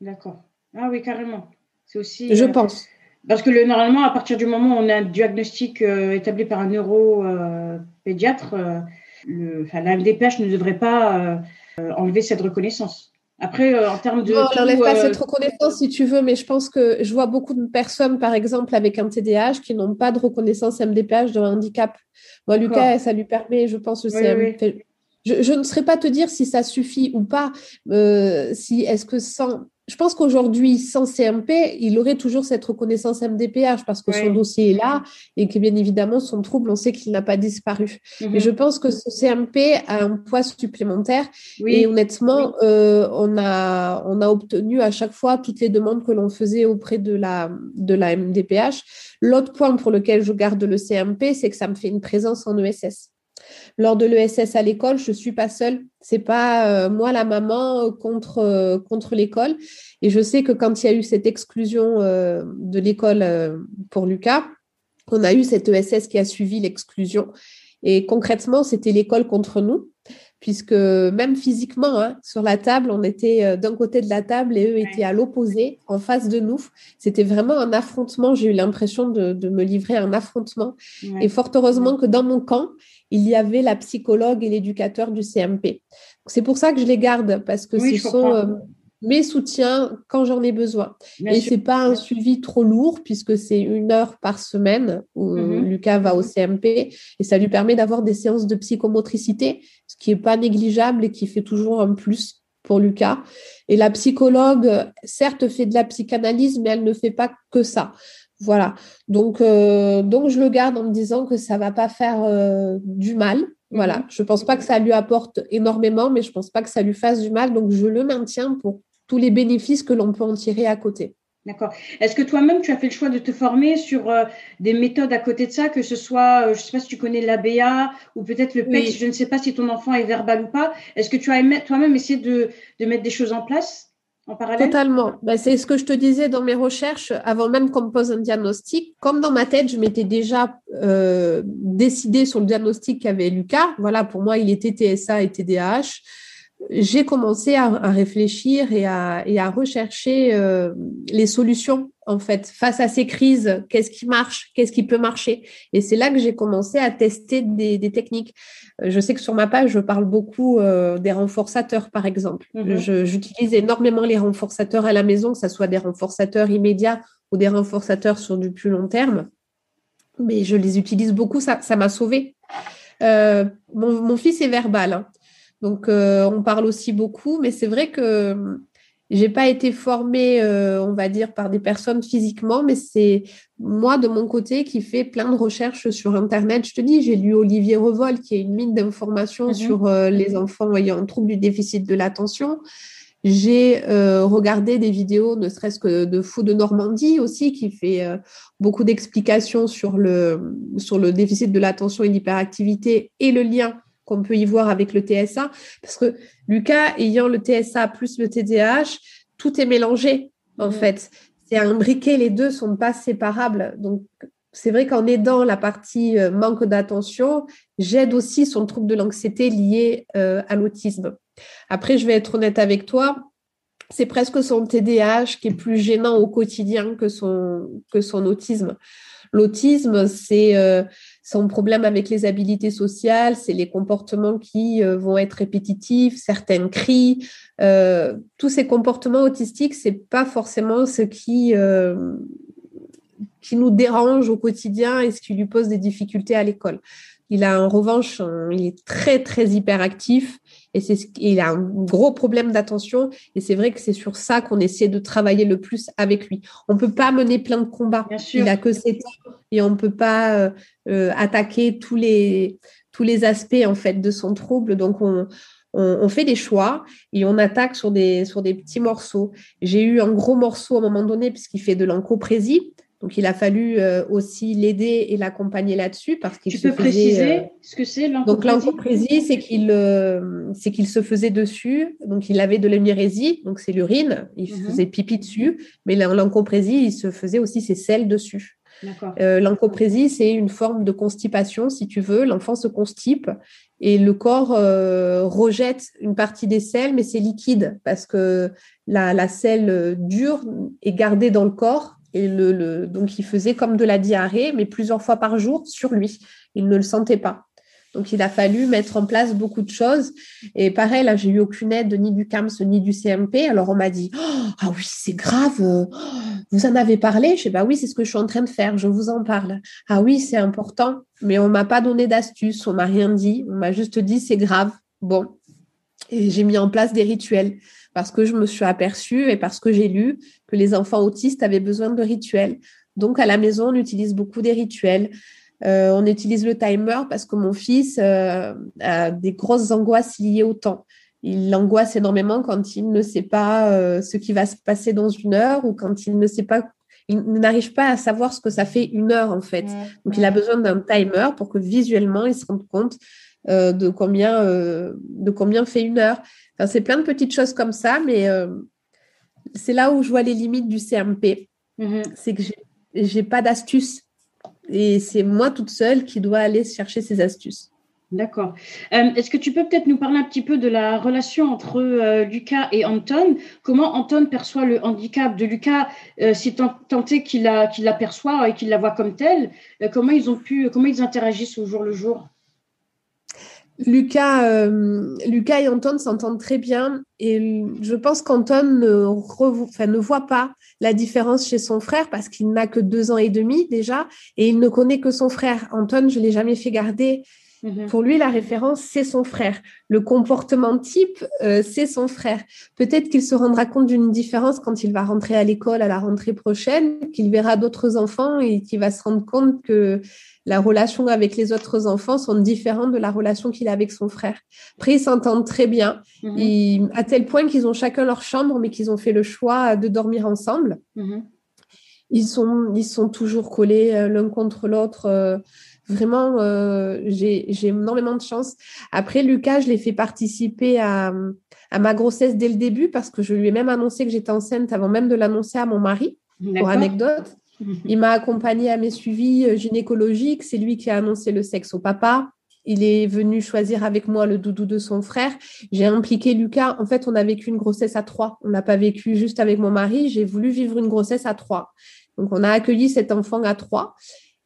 D'accord. Ah oui, carrément. C'est aussi. Je euh, pense. Parce que le, normalement, à partir du moment où on a un diagnostic euh, établi par un neuropédiatre, euh, euh, la MDPH ne devrait pas enlever cette reconnaissance. Après, en termes de. Non, on n'enlève pas cette reconnaissance si tu veux, mais je pense que je vois beaucoup de personnes, par exemple, avec un TDAH qui n'ont pas de reconnaissance MDPH de handicap. Moi, Lucas, ça lui permet, je pense, le oui, Je, ne saurais pas te dire si ça suffit ou pas. si est-ce que sans je pense qu'aujourd'hui, sans CMP, il aurait toujours cette reconnaissance MDPH parce que son dossier est là et que bien évidemment, son trouble, on sait qu'il n'a pas disparu. Mais mhm. je pense que ce CMP a un poids supplémentaire et honnêtement, euh, on, a, on a obtenu à chaque fois toutes les demandes que l'on faisait auprès de la, de la MDPH. L'autre point pour lequel je garde le CMP, c'est que ça me fait une présence en ESS. Lors de l'ESS à l'école, je ne suis pas seule. C'est pas euh, moi la maman euh, contre, euh, contre l'école. Et je sais que quand il y a eu cette exclusion de l'école pour Lucas, on a eu cette ESS qui a suivi l'exclusion. Et concrètement, c'était l'école contre nous, puisque même physiquement, hein, sur la table, on était d'un côté de la table et eux étaient à l'opposé, en face de nous. C'était vraiment un affrontement. J'ai eu l'impression de, me livrer à un affrontement. Et fort heureusement que dans mon camp, il y avait la psychologue et l'éducateur du CMP. C'est pour ça que je les garde, parce que ce sont euh, mes soutiens quand j'en ai besoin. et ce n'est pas un suivi trop lourd, puisque c'est une heure par semaine où mhm. Lucas va au CMP, et ça lui permet d'avoir des séances de psychomotricité, ce qui n'est pas négligeable et qui fait toujours un plus pour Lucas. Et la psychologue, certes, fait de la psychanalyse, mais elle ne fait pas que ça. Voilà. Donc, euh, donc, je le garde en me disant que ça ne va pas faire euh, du mal. Voilà. Mhm. Je ne pense pas que ça lui apporte énormément, mais je ne pense pas que ça lui fasse du mal. Donc, je le maintiens pour tous les bénéfices que l'on peut en tirer à côté. D'accord. Est-ce que toi-même, tu as fait le choix de te former sur euh, des méthodes à côté de ça, que ce soit, je ne sais pas si tu connais l'ABA ou peut-être le PEC, je ne sais pas si ton enfant est verbal ou pas. Est-ce que tu as toi-même essayé de, de mettre des choses en place? Totalement. Ben, c'est ce que je te disais dans mes recherches avant même qu'on me pose un diagnostic. Comme dans ma tête, je m'étais déjà euh, décidée sur le diagnostic qu'avait Lucas. Voilà, pour moi, il était TSA et TDAH. J'ai commencé à, réfléchir et à, et à rechercher euh, les solutions en fait face à ces crises. Qu'est-ce qui marche? Qu'est-ce qui peut marcher? Et c'est là que j'ai commencé à tester des, des techniques. Je sais que sur ma page, je parle beaucoup euh, des renforçateurs, par exemple. Mhm. J'utilise énormément les renforçateurs à la maison, que ce soit des renforçateurs immédiats ou des renforçateurs sur du plus long terme. Mais je les utilise beaucoup, ça m'a sauvé. Euh, mon, fils est verbal, hein. Donc euh, on parle aussi beaucoup, mais c'est vrai que j'ai pas été formée, euh, on va dire, par des personnes physiquement, mais c'est moi de mon côté qui fait plein de recherches sur Internet. Je te dis, j'ai lu Olivier Revol, qui est une mine d'informations mhm. sur euh, les enfants ayant un trouble du déficit de l'attention. J'ai euh, regardé des vidéos, ne serait-ce que de Fou de Normandie aussi, qui fait beaucoup d'explications sur le, sur le déficit de l'attention et l'hyperactivité et le lien qu'on peut y voir avec le TSA. Parce que Lucas, ayant le TSA plus le TDAH, tout est mélangé, en mm. fait. C'est un briquet, les deux sont pas séparables. Donc, c'est vrai qu'en aidant la partie euh, manque d'attention, j'aide aussi son trouble de l'anxiété lié euh, à l'autisme. Après, je vais être honnête avec toi, c'est presque son TDAH qui est plus gênant au quotidien que son, autisme. L'autisme, c'est euh, son problème avec les habilités sociales, c'est les comportements qui euh, vont être répétitifs, certains cris. Euh, tous ces comportements autistiques, c'est pas forcément ce qui qui nous dérange au quotidien et ce qui lui pose des difficultés à l'école. Il a en revanche, il est très très hyperactif et c'est il a un gros problème d'attention et c'est vrai que c'est sur ça qu'on essaie de travailler le plus avec lui. On peut pas mener plein de combats. Il a que 7 ans et on peut pas euh, euh, attaquer tous les tous les aspects en fait de son trouble. Donc on on, fait des choix et on attaque sur des, sur des petits morceaux. J'ai eu un gros morceau à un moment donné puisqu'il fait de l'encoprésie. Donc, il a fallu euh, aussi l'aider et l'accompagner là-dessus parce qu'il se peux préciser euh, ce que c'est Donc, l'encoprésie, c'est qu'il euh, c'est qu'il se faisait dessus. Donc, il avait de l'émirésie, donc c'est l'urine. Il mhm. faisait pipi dessus. Mais l'encoprésie, il se faisait aussi ses selles dessus. L'encoprésie, c'est une forme de constipation, si tu veux. L'enfant se constipe et le corps rejette une partie des selles, mais c'est liquide parce que la, la selle dure est gardée dans le corps Et donc, il faisait comme de la diarrhée, mais plusieurs fois par jour sur lui. Il ne le sentait pas. Donc, il a fallu mettre en place beaucoup de choses. Et pareil, là, j'ai eu aucune aide ni du CAMS ni du CMP. Alors, on m'a dit oh, Ah oui, c'est grave. Vous en avez parlé? Je sais Bah oui, c'est ce que je suis en train de faire. Je vous en parle. Ah oui, c'est important. Mais on m'a pas donné d'astuce. On m'a rien dit. On m'a juste dit C'est grave. Bon. Et j'ai mis en place des rituels parce que je me suis aperçue et parce que j'ai lu que les enfants autistes avaient besoin de rituels. Donc, à la maison, on utilise beaucoup des rituels. Euh, on utilise le timer parce que mon fils euh, a des grosses angoisses liées au temps. Il angoisse énormément quand il ne sait pas euh, ce qui va se passer dans une heure ou quand il ne sait pas, il n'arrive pas à savoir ce que ça fait une heure en fait. Donc il a besoin d'un timer pour que visuellement il se rende compte de combien de combien fait une heure. Enfin, c'est plein de petites choses comme ça, mais c'est là où je vois les limites du CMP. Mm-hmm. C'est que j'ai pas d'astuce et c'est moi toute seule qui dois aller chercher ces astuces. D'accord. Euh, est-ce que tu peux peut-être nous parler un petit peu de la relation entre euh, Lucas et Anton? Comment Anton perçoit le handicap de Lucas, euh, si tant, est qu'il l'aperçoit et qu'il la voit comme tel Comment ils ont pu, comment ils interagissent au jour le jour? Lucas, euh, Lucas et Anton s'entendent très bien et je pense qu'Anton ne, ne voit pas la différence chez son frère parce qu'il n'a que deux ans et demi déjà et il ne connaît que son frère. Anton, je l'ai jamais fait garder Mhm. Pour lui, la référence, c'est son frère. Le comportement type, euh, c'est son frère. Peut-être qu'il se rendra compte d'une différence quand il va rentrer à l'école à la rentrée prochaine, qu'il verra d'autres enfants et qu'il va se rendre compte que la relation avec les autres enfants sont différentes de la relation qu'il a avec son frère. Après, ils s'entendent très bien, mhm. à tel point qu'ils ont chacun leur chambre, mais qu'ils ont fait le choix de dormir ensemble. Mhm. Ils, sont, ils sont toujours collés euh, l'un contre l'autre. Euh, Vraiment, euh, j'ai énormément de chance. Après, Lucas, je l'ai fait participer à, ma grossesse dès le début parce que je lui ai même annoncé que j'étais enceinte avant même de l'annoncer à mon mari, pour anecdote. Il m'a accompagné à mes suivis euh, gynécologiques. C'est lui qui a annoncé le sexe au papa. Il est venu choisir avec moi le doudou de son frère. J'ai impliqué Lucas. En fait, on a vécu une grossesse à trois. On n'a pas vécu juste avec mon mari. J'ai voulu vivre une grossesse à trois. Donc, on a accueilli cet enfant à trois.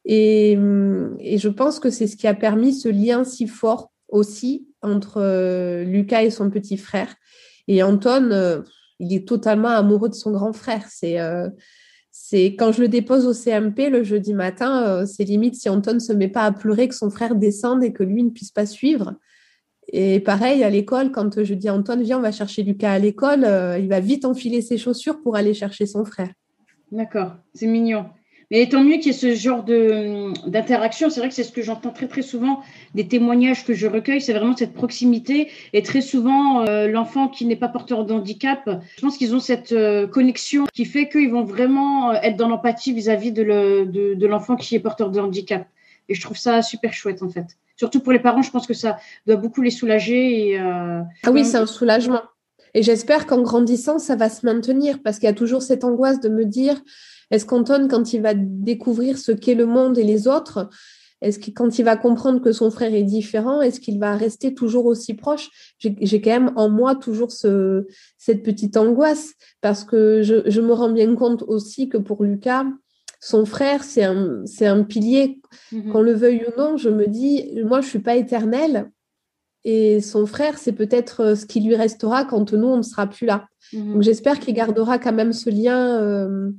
Et, je pense que c'est ce qui a permis ce lien si fort aussi entre euh, Lucas et son petit frère. Et Anton, euh, il est totalement amoureux de son grand frère. C'est euh, c'est quand je le dépose au CMP le jeudi matin, c'est limite si Anton ne se met pas à pleurer que son frère descende et que lui ne puisse pas suivre. Et pareil, à l'école, quand je dis Antoine, viens, on va chercher Lucas à l'école, il va vite enfiler ses chaussures pour aller chercher son frère. D'accord, c'est mignon. Mais tant mieux qu'il y ait ce genre d'interaction. C'est vrai que c'est ce que j'entends très très souvent des témoignages que je recueille. C'est vraiment cette proximité. Et très souvent, euh, l'enfant qui n'est pas porteur de handicap, je pense qu'ils ont cette euh, connexion qui fait qu'ils vont vraiment euh, être dans l'empathie vis-à-vis de l'enfant qui est porteur de handicap. Et je trouve ça super chouette en fait. Surtout pour les parents, je pense que ça doit beaucoup les soulager. Et, ah oui, c'est un soulagement. Et j'espère qu'en grandissant, ça va se maintenir parce qu'il y a toujours cette angoisse de me dire est-ce qu'Anton, quand il va découvrir ce qu'est le monde et les autres, est-ce que quand il va comprendre que son frère est différent, est-ce qu'il va rester toujours aussi proche? J'ai quand même en moi toujours ce, cette petite angoisse parce que je, me rends bien compte aussi que pour Lucas, son frère, c'est un, un pilier. Mm-hmm. Qu'on le veuille ou non, je me dis, moi, je suis pas éternelle. Et son frère, c'est peut-être ce qui lui restera quand nous, on ne sera plus là. Mm-hmm. Donc, j'espère qu'il gardera quand même ce lien. Euh,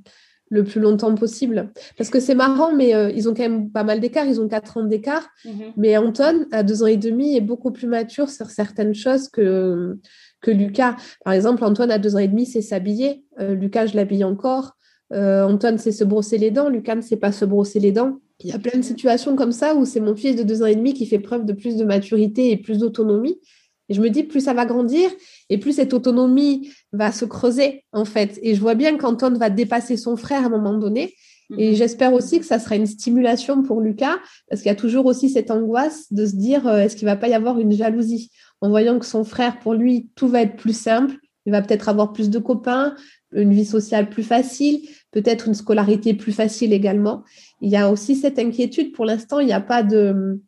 le plus longtemps possible. Parce que c'est marrant, mais euh, ils ont quand même pas mal d'écart, ils ont 4 ans d'écart. Mhm. Mais Anton, à 2 ans et demi, est beaucoup plus mature sur certaines choses que, que Lucas. Par exemple, Antoine, à 2 ans et demi, c'est s'habiller. Euh, Lucas, je l'habille encore. Euh, Antoine, c'est se brosser les dents. Lucas ne sait pas se brosser les dents. Il y a plein de situations comme ça où c'est mon fils de 2 ans et demi qui fait preuve de plus de maturité et plus d'autonomie. Et je me dis, plus ça va grandir et plus cette autonomie va se creuser, en fait. Et je vois bien qu'Anton va dépasser son frère à un moment donné. Et mhm. j'espère aussi que ça sera une stimulation pour Lucas, parce qu'il y a toujours aussi cette angoisse de se dire, euh, est-ce qu'il va pas y avoir une jalousie? En voyant que son frère, pour lui, tout va être plus simple. Il va peut-être avoir plus de copains, une vie sociale plus facile, peut-être une scolarité plus facile également. Il y a aussi cette inquiétude. Pour l'instant, il n'y a pas de,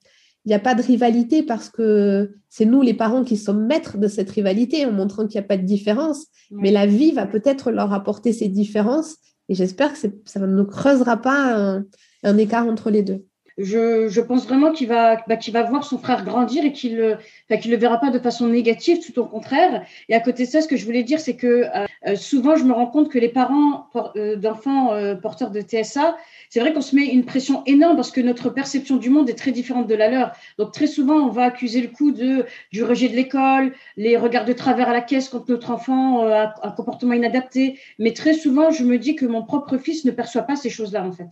il n'y a pas de rivalité parce que c'est nous les parents qui sommes maîtres de cette rivalité en montrant qu'il n'y a pas de différence. Mais la vie va peut-être leur apporter ces différences Et j'espère que ça ne creusera pas un écart entre les deux je, pense vraiment qu'il va, bah, va voir son frère grandir et qu'il ne le verra pas de façon négative, tout au contraire. Et à côté de ça, ce que je voulais dire, c'est que euh, souvent, je me rends compte que les parents euh, d'enfants euh, porteurs de TSA, c'est vrai qu'on se met une pression énorme parce que notre perception du monde est très différente de la leur. Donc, très souvent, on va accuser le coup de, du rejet de l'école, les regards de travers à la caisse quand notre enfant a un comportement inadapté. Mais très souvent, je me dis que mon propre fils ne perçoit pas ces choses-là, en fait.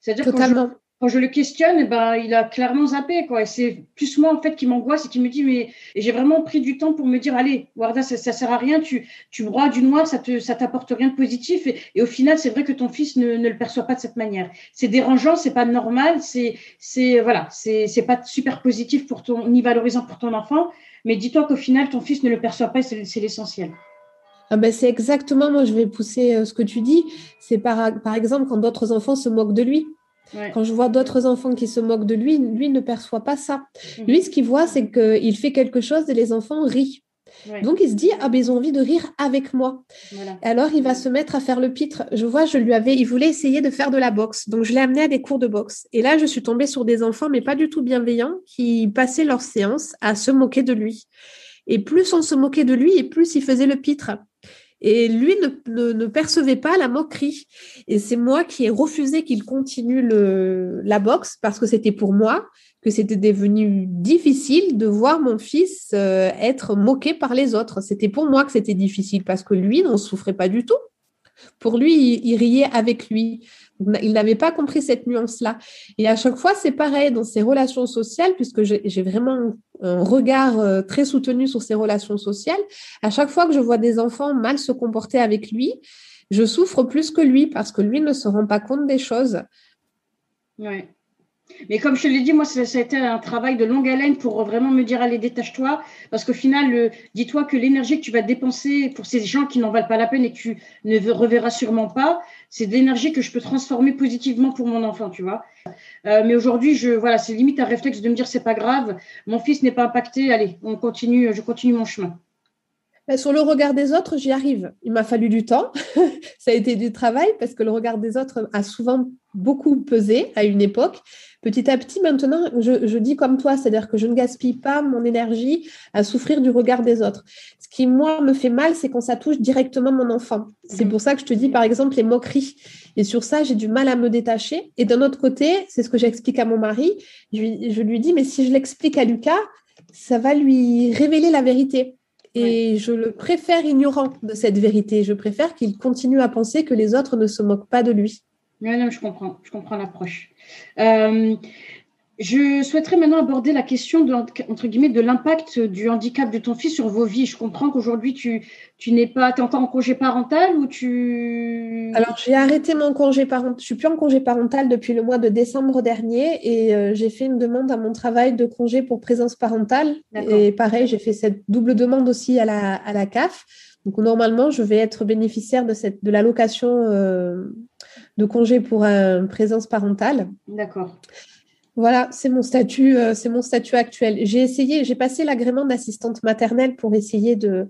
C'est-à-dire Totalement quand je le questionne, eh ben, il a clairement zappé. Quoi. Et c'est plus moi en fait qui m'angoisse et qui me dit mais et j'ai vraiment pris du temps pour me dire allez, Warda, ça, ça sert à rien. Tu tu broies du noir, ça te ça t'apporte rien de positif. Et, au final, c'est vrai que ton fils ne, ne, le perçoit pas de cette manière. C'est dérangeant, c'est pas normal, c'est c'est voilà, c'est c'est pas super positif pour ton ni valorisant pour ton enfant. Mais dis-toi qu'au final, ton fils ne le perçoit pas, c'est l'essentiel. Ah ben c'est exactement, moi je vais pousser euh, ce que tu dis. C'est par, par exemple quand d'autres enfants se moquent de lui. Quand je vois d'autres enfants qui se moquent de lui, lui ne perçoit pas ça. Mhm. Lui, ce qu'il voit, c'est qu'il fait quelque chose et les enfants rient. Donc il se dit ah ben ils ont envie de rire avec moi. Alors il va se mettre à faire le pitre. Je vois, je lui avais, il voulait essayer de faire de la boxe, donc je l'ai amené à des cours de boxe. Et là je suis tombée sur des enfants, mais pas du tout bienveillants, qui passaient leur séance à se moquer de lui. Et plus on se moquait de lui, et plus il faisait le pitre. Et lui ne, percevait pas la moquerie. Et c'est moi qui ai refusé qu'il continue le, la boxe parce que c'était pour moi que c'était devenu difficile de voir mon fils euh, être moqué par les autres. C'était pour moi que c'était difficile parce que lui n'en souffrait pas du tout. Pour lui, il, riait avec lui. Il n'avait pas compris cette nuance-là. Et à chaque fois, c'est pareil dans ses relations sociales, puisque j'ai vraiment un regard euh, très soutenu sur ses relations sociales. À chaque fois que je vois des enfants mal se comporter avec lui, je souffre plus que lui parce que lui ne se rend pas compte des choses. Mais comme je te l'ai dit, moi, ça, a été un travail de longue haleine pour vraiment me dire, allez, détache-toi. Parce qu'au final, dis-toi que l'énergie que tu vas dépenser pour ces gens qui n'en valent pas la peine et que tu ne reverras sûrement pas, c'est de l'énergie que je peux transformer positivement pour mon enfant, tu vois. Euh, mais aujourd'hui, je, voilà, c'est limite un réflexe de me dire, c'est pas grave, mon fils n'est pas impacté, allez, on continue, je continue mon chemin. Ben, sur le regard des autres, j'y arrive. Il m'a fallu du temps. ça a été du travail parce que le regard des autres a souvent beaucoup pesé à une époque. Petit à petit, maintenant, je, dis comme toi, c'est-à-dire que je ne gaspille pas mon énergie à souffrir du regard des autres. Ce qui, moi, me fait mal, c'est quand ça touche directement mon enfant. C'est pour ça que je te dis, par exemple, les moqueries. Et sur ça, j'ai du mal à me détacher. Et d'un autre côté, c'est ce que j'explique à mon mari. Je, je lui dis, mais si je l'explique à Lucas, ça va lui révéler la vérité. Et je le préfère ignorant de cette vérité. Je préfère qu'il continue à penser que les autres ne se moquent pas de lui. Non, non, je comprends. Je comprends l'approche. Euh, je souhaiterais maintenant aborder la question de, entre guillemets, de l'impact du handicap de ton fils sur vos vies. Je comprends qu'aujourd'hui, tu, tu n'es pas, es encore en congé parental ou tu... Alors, j'ai arrêté mon congé parental. Je suis plus en congé parental depuis le mois de décembre dernier et euh, j'ai fait une demande à mon travail de congé pour présence parentale. Et pareil, j'ai fait cette double demande aussi à la, à la CAF. Donc, normalement, je vais être bénéficiaire de, cette, de l'allocation euh, de congé pour une présence parentale. D'accord. Voilà, c'est mon statut, euh, c'est mon statut actuel. J'ai essayé, j'ai passé l'agrément d'assistante maternelle pour essayer de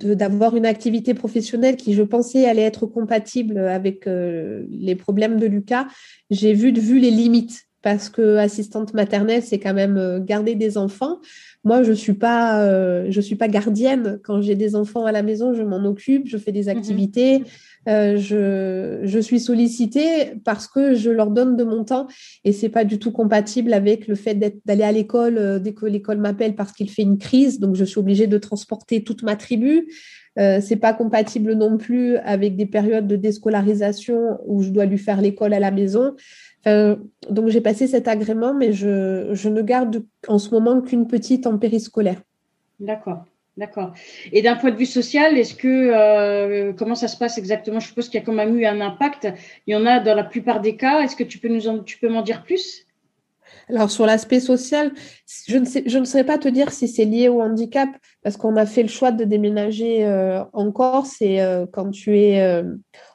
d'avoir une activité professionnelle qui, je pensais, allait être compatible avec euh, les problèmes de Lucas. J'ai vu vue les limites parce que assistante maternelle, c'est quand même euh, garder des enfants. Moi, je suis pas, je suis pas gardienne. Quand j'ai des enfants à la maison, je m'en occupe, je fais des mhm. activités. Euh, je, suis sollicitée parce que je leur donne de mon temps et c'est pas du tout compatible avec le fait d'aller à l'école euh, dès que l'école m'appelle parce qu'il fait une crise, donc je suis obligée de transporter toute ma tribu. Euh, c'est pas compatible non plus avec des périodes de déscolarisation où je dois lui faire l'école à la maison. Donc j'ai passé cet agrément, mais je, ne garde en ce moment qu'une petite en périscolaire. D'accord. D'accord. Et d'un point de vue social, est-ce que euh, comment ça se passe exactement? Je suppose qu'il y a quand même eu un impact. Il y en a dans la plupart des cas. Est-ce que tu peux nous en, tu peux m'en dire plus? Alors sur l'aspect social, je ne saurais pas te dire si c'est lié au handicap parce qu'on a fait le choix de déménager euh, en Corse et euh, quand tu es,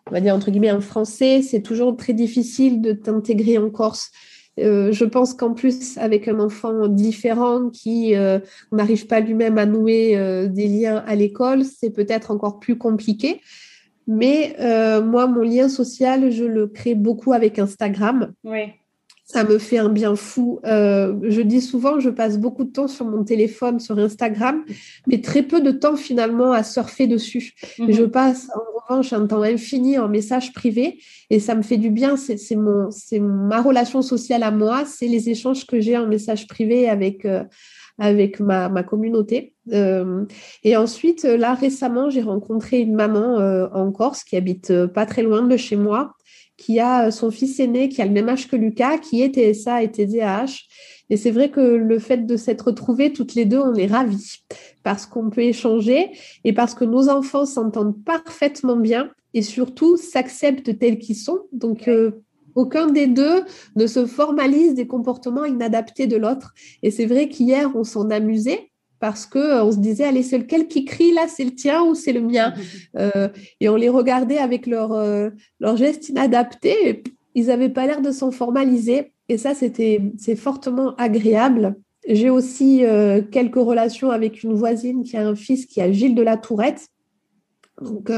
on va dire entre guillemets un Français, c'est toujours très difficile de t'intégrer en Corse. Euh, je pense qu'en plus, avec un enfant différent qui euh, n'arrive pas lui-même à nouer euh, des liens à l'école, c'est peut-être encore plus compliqué. Mais euh, moi, mon lien social, je le crée beaucoup avec Instagram. Oui. Ça me fait un bien fou. Euh, je dis souvent, je passe beaucoup de temps sur mon téléphone, sur Instagram, mais très peu de temps finalement à surfer dessus. Mhm. Je passe en revanche un temps infini en message privé et ça me fait du bien. C'est mon, ma relation sociale à moi, c'est les échanges que j'ai en message privé avec, euh, avec ma, ma communauté. Euh, et ensuite, là, récemment, j'ai rencontré une maman en Corse qui habite pas très loin de chez moi qui a euh, son fils aîné qui a le même âge que Lucas, qui est TSA et TDAH. Et c'est vrai que le fait de s'être retrouvés toutes les deux, on est ravis parce qu'on peut échanger et parce que nos enfants s'entendent parfaitement bien et surtout s'acceptent tels qu'ils sont. Donc, euh, aucun des deux ne se formalise des comportements inadaptés de l'autre. Et c'est vrai qu'hier, on s'en amusait parce que euh, on se disait allez c'est lequel qui crie là c'est le tien ou c'est le mien euh, et on les regardait avec leur euh, leur geste inadapté ils n'avaient pas l'air de s'en formaliser. Et ça c'était c'est fortement agréable. J'ai aussi quelques relations avec une voisine qui a un fils qui a Gilles de la Tourette. Donc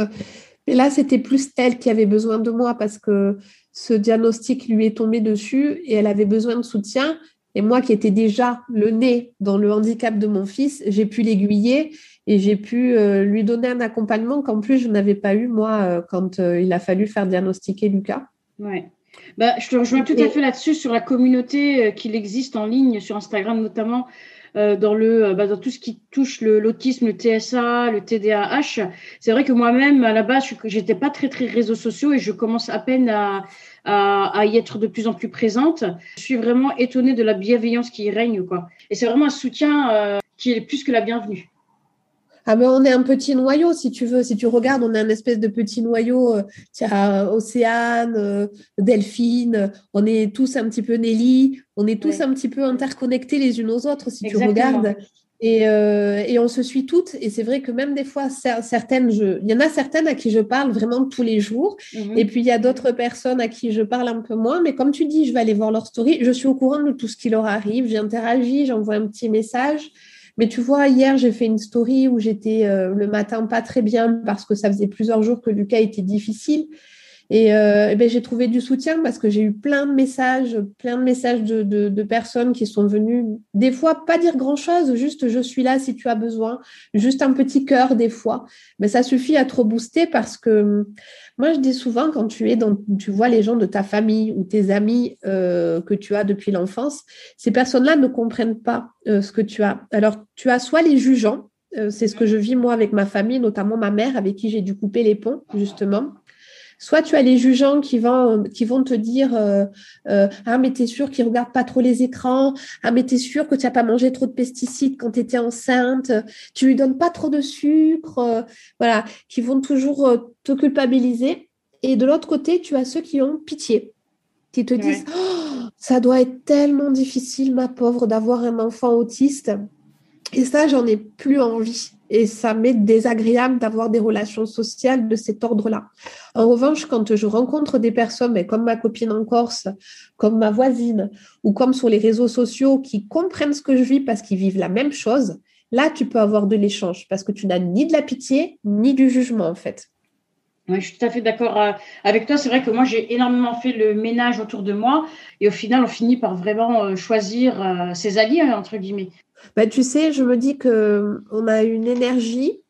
et là c'était plus elle qui avait besoin de moi parce que ce diagnostic lui est tombé dessus et elle avait besoin de soutien et moi qui étais déjà le nez dans le handicap de mon fils, j'ai pu l'aiguiller et j'ai pu euh, lui donner un accompagnement qu'en plus je n'avais pas eu moi euh, quand euh, il a fallu faire diagnostiquer Lucas. Ouais. Bah, je te rejoins tout à fait là-dessus sur la communauté qu'il existe en ligne sur Instagram notamment. dans le bah, dans tout ce qui touche l'autisme, le, TSA, le TDAH. C'est vrai que moi-même à la base, j'étais pas très très réseaux sociaux et je commence à peine à, à, y être de plus en plus présente. Je suis vraiment étonnée de la bienveillance qui y règne. Quoi. Et c'est vraiment un soutien euh, qui est plus que la bienvenue. Ah ben on est un petit noyau, si tu veux. Si tu regardes, on est un espèce de petit noyau. Euh, tiens, Océane, euh, Delphine, on est tous un petit peu Nelly, on est tous un petit peu interconnectés les unes aux autres, si tu regardes. Euh, et, on se suit toutes. Et c'est vrai que même des fois, certaines, il y en a certaines à qui je parle vraiment tous les jours. Mhm. Et puis, il y a d'autres personnes à qui je parle un peu moins. Mais comme tu dis, je vais aller voir leur story. Je suis au courant de tout ce qui leur arrive. J'interagis, j'envoie un petit message. Mais tu vois, hier, j'ai fait une story où j'étais euh, le matin pas très bien parce que ça faisait plusieurs jours que Lucas était difficile. Et, euh, ben, j'ai trouvé du soutien parce que j'ai eu plein de messages, plein de messages de, de, personnes qui sont venues, des fois pas dire grand-chose, juste je suis là si tu as besoin, juste un petit cœur des fois. Mais ça suffit à trop booster parce que moi je dis souvent quand tu es dans, tu vois les gens de ta famille ou tes amis euh, que tu as depuis l'enfance, ces personnes-là ne comprennent pas euh, ce que tu as. Alors tu as soit les jugeants, c'est ce que je vis moi avec ma famille, notamment ma mère avec qui j'ai dû couper les ponts justement Soit tu as les jugeants qui vont, qui vont te dire euh, euh, Ah, mais t'es sûr qu'ils regardent pas trop les écrans? Ah, mais t'es sûr que tu n'as pas mangé trop de pesticides quand tu étais enceinte? Tu lui donnes pas trop de sucre? Euh, Voilà, qui vont toujours te culpabiliser. Et de l'autre côté, tu as ceux qui ont pitié, qui te disent oh, Ça doit être tellement difficile, ma pauvre, d'avoir un enfant autiste. Et ça, j'en ai plus envie et ça m'est désagréable d'avoir des relations sociales de cet ordre-là. En revanche, quand je rencontre des personnes, comme ma copine en Corse, comme ma voisine, ou comme sur les réseaux sociaux, qui comprennent ce que je vis parce qu'ils vivent la même chose, là, tu peux avoir de l'échange parce que tu n'as ni de la pitié, ni du jugement, en fait. Oui, je suis tout à fait d'accord euh, avec toi. C'est vrai que moi, j'ai énormément fait le ménage autour de moi et au final, on finit par vraiment euh, choisir euh, ses alliés, entre guillemets. Bah, tu sais, je me dis qu'on a une énergie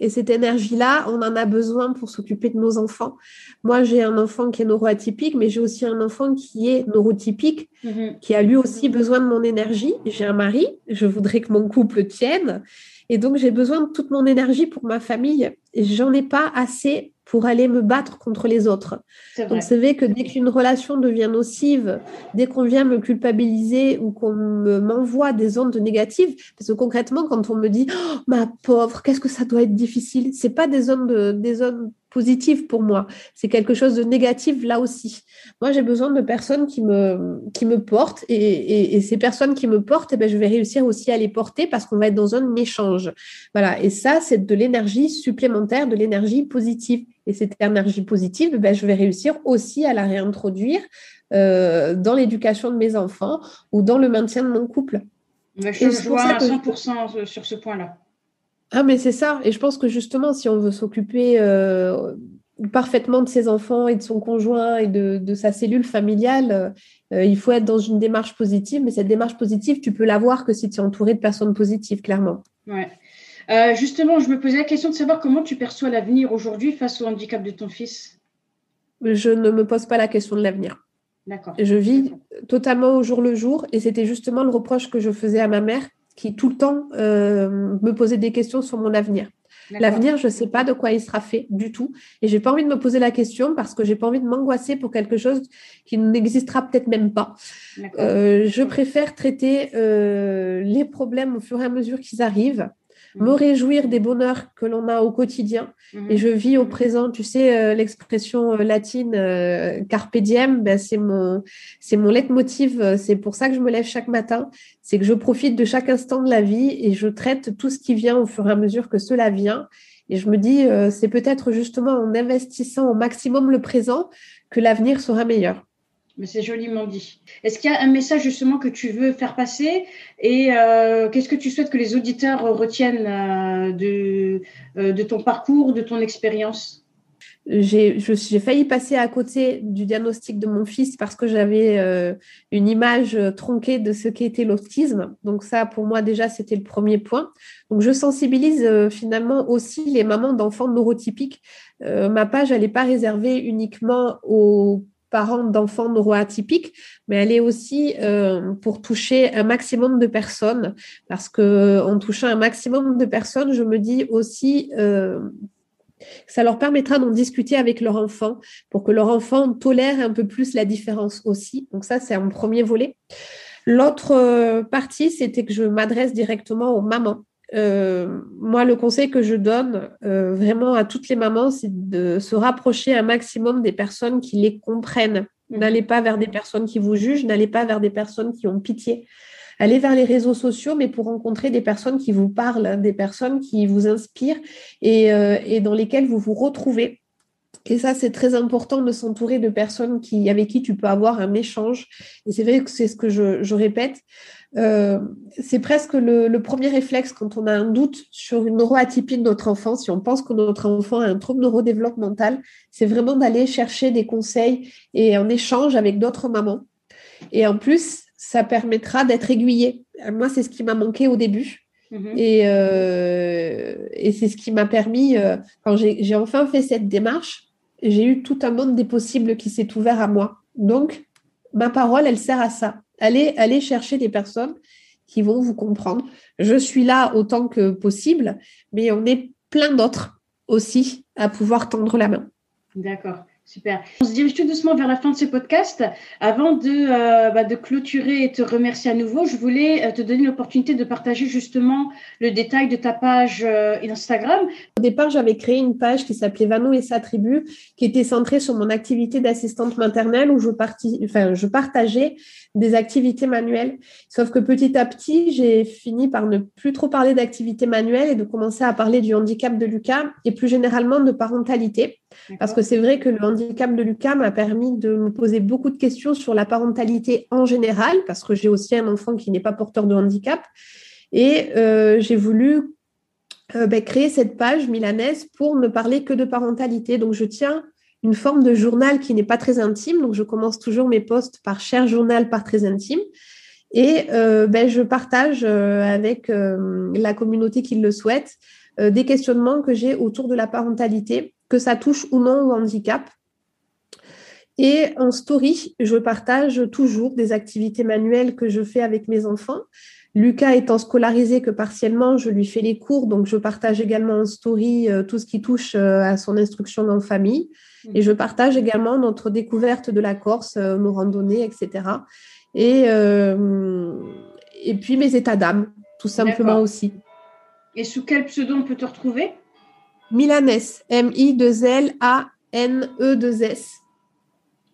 et cette énergie-là, on en a besoin pour s'occuper de nos enfants. Moi, j'ai un enfant qui est neuroatypique, mais j'ai aussi un enfant qui est neurotypique, mhm. qui a lui aussi besoin de mon énergie. J'ai un mari, je voudrais que mon couple tienne. Et donc, j'ai besoin de toute mon énergie pour ma famille. J'en ai pas assez pour aller me battre contre les autres. Donc c'est vrai que dès qu'une relation devient nocive, dès qu'on vient me culpabiliser ou qu'on m'envoie des ondes négatives, parce que concrètement quand on me dit oh, ma pauvre, qu'est-ce que ça doit être difficile, c'est pas des ondes des ondes positive pour moi. C'est quelque chose de négatif là aussi. Moi, j'ai besoin de personnes qui me, qui me portent et, ces personnes qui me portent, eh ben, je vais réussir aussi à les porter parce qu'on va être dans un échange. Voilà. Et ça, c'est de l'énergie supplémentaire, de l'énergie positive. Et cette énergie positive, eh ben, je vais réussir aussi à la réintroduire euh, dans l'éducation de mes enfants ou dans le maintien de mon couple. je vois à 100% sur ce point-là. Ah, mais c'est ça. Et je pense que justement, si on veut s'occuper, euh, parfaitement de ses enfants et de son conjoint et de, sa cellule familiale. Euh, il faut être dans une démarche positive, mais cette démarche positive, tu peux l'avoir que si tu es entouré de personnes positives, clairement. Ouais. Euh, justement, je me posais la question de savoir comment tu perçois l'avenir aujourd'hui face au handicap de ton fils. Je ne me pose pas la question de l'avenir. D'accord. Je vis totalement au jour le jour et c'était justement le reproche que je faisais à ma mère qui tout le temps euh, me posait des questions sur mon avenir. L'avenir, je ne sais pas de quoi il sera fait du tout. Et j'ai pas envie de me poser la question parce que j'ai pas envie de m'angoisser pour quelque chose qui n'existera peut-être même pas. Euh, je préfère traiter les problèmes au fur et à mesure qu'ils arrivent me réjouir des bonheurs que l'on a au quotidien. Mhm. Et je vis au présent. Tu sais, euh, l'expression euh, latine euh, carpe diem, ben, c'est mon, c'est mon leitmotiv. C'est pour ça que je me lève chaque matin. C'est que je profite de chaque instant de la vie et je traite tout ce qui vient au fur et à mesure que cela vient. Et je me dis, c'est peut-être justement en investissant au maximum le présent que l'avenir sera meilleur. Mais c'est joliment dit. Est-ce qu'il y a un message justement que tu veux faire passer? Et euh, qu'est-ce que tu souhaites que les auditeurs retiennent euh, de, euh, de ton parcours, de ton expérience? J'ai failli passer à côté du diagnostic de mon fils parce que j'avais une image tronquée de ce qu'était l'autisme. Donc ça, pour moi, déjà, c'était le premier point. Donc je sensibilise finalement aussi les mamans d'enfants neurotypiques. ma page, elle n'est pas réservée uniquement aux parents d'enfants neuroatypiques, mais elle est aussi euh, pour toucher un maximum de personnes, parce que en touchant un maximum de personnes, je me dis aussi euh, ça leur permettra d'en discuter avec leur enfant pour que leur enfant tolère un peu plus la différence aussi. Donc ça, c'est un premier volet. L'autre euh, partie, c'était que je m'adresse directement aux mamans. Euh, moi, le conseil que je donne euh, vraiment à toutes les mamans, c'est de se rapprocher un maximum des personnes qui les comprennent. Mm. N'allez pas vers des personnes qui vous jugent, n'allez pas vers des personnes qui ont pitié. Allez vers les réseaux sociaux, mais pour rencontrer des personnes qui vous parlent, hein, des personnes qui vous inspirent et, euh, et dans lesquelles vous vous retrouvez. Et ça, c'est très important de s'entourer de personnes qui, avec qui tu peux avoir un échange. Et c'est vrai que c'est ce que je, je répète. Euh, c'est presque le, premier réflexe quand on a un doute sur une neuroatypie de notre enfant, si on pense que notre enfant a un trouble neurodéveloppemental, c'est vraiment d'aller chercher des conseils et un échange avec d'autres mamans. Et en plus, ça permettra d'être aiguillé. Moi, c'est ce qui m'a manqué au début. Mhm. Euh, et, c'est ce qui m'a permis, euh, quand j'ai enfin fait cette démarche, j'ai eu tout un monde des possibles qui s'est ouvert à moi. Donc, ma parole, elle sert à ça. Allez, chercher des personnes qui vont vous comprendre. Je suis là autant que possible, mais on est plein d'autres aussi à pouvoir tendre la main. D'accord. Super. On se dirige tout doucement vers la fin de ce podcast. Avant de, euh, bah, de clôturer et te remercier à nouveau, je voulais euh, te donner l'opportunité de partager justement le détail de ta page euh, Instagram. Au départ, j'avais créé une page qui s'appelait Vano et sa tribu, qui était centrée sur mon activité d'assistante maternelle où je, enfin, je partageais des activités manuelles. Sauf que petit à petit, j'ai fini par ne plus trop parler d'activités manuelles et de commencer à parler du handicap de Lucas et plus généralement de parentalité. Parce que c'est vrai que le handicap de Lucas m'a permis de me poser beaucoup de questions sur la parentalité en général, parce que j'ai aussi un enfant qui n'est pas porteur de handicap. Et euh, j'ai voulu euh, ben, créer cette page milanaise pour ne parler que de parentalité. Donc, je tiens une forme de journal qui n'est pas très intime. Donc, je commence toujours mes posts par cher journal, par très intime. Et euh, ben, je partage avec la communauté qui le souhaite des questionnements que j'ai autour de la parentalité que ça touche ou non au handicap. Et en story, je partage toujours des activités manuelles que je fais avec mes enfants. Lucas étant scolarisé que partiellement, je lui fais les cours, donc je partage également en story euh, tout ce qui touche euh, à son instruction en famille. Et je partage également notre découverte de la Corse, euh, nos randonnées, etc. Et, et puis mes états d'âme, tout simplement aussi. Et sous quel pseudo on peut te retrouver? Milanès, M-I-2-L-A-N-E-2-S.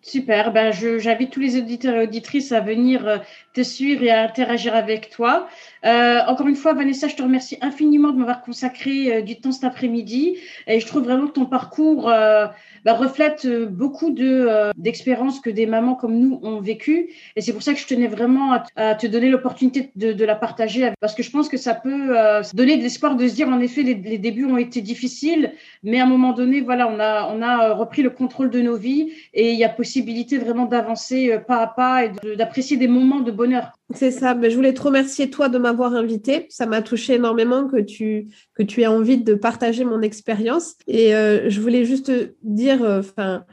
Super, ben j'invite tous les auditeurs et auditrices à venir euh, te suivre et à interagir avec toi. Euh, encore une fois, Vanessa, je te remercie infiniment de m'avoir consacré euh, du temps cet après-midi. Et je trouve vraiment que ton parcours bah, reflète beaucoup de d'expériences que des mamans comme nous ont vécues. Et c'est pour ça que je tenais vraiment à, à te donner l'opportunité de, de, la partager, parce que je pense que ça peut donner de l'espoir de se dire, en effet, les, les, débuts ont été difficiles, mais à un moment donné, voilà, on a on a repris le contrôle de nos vies et il y a possibilité vraiment d'avancer pas à pas et d'apprécier des moments de bonheur. C'est ça. Mais je voulais te remercier toi de m'avoir invité. Ça m'a touché énormément que tu que tu aies envie de partager mon expérience. Et euh, je voulais juste dire, euh, enfin.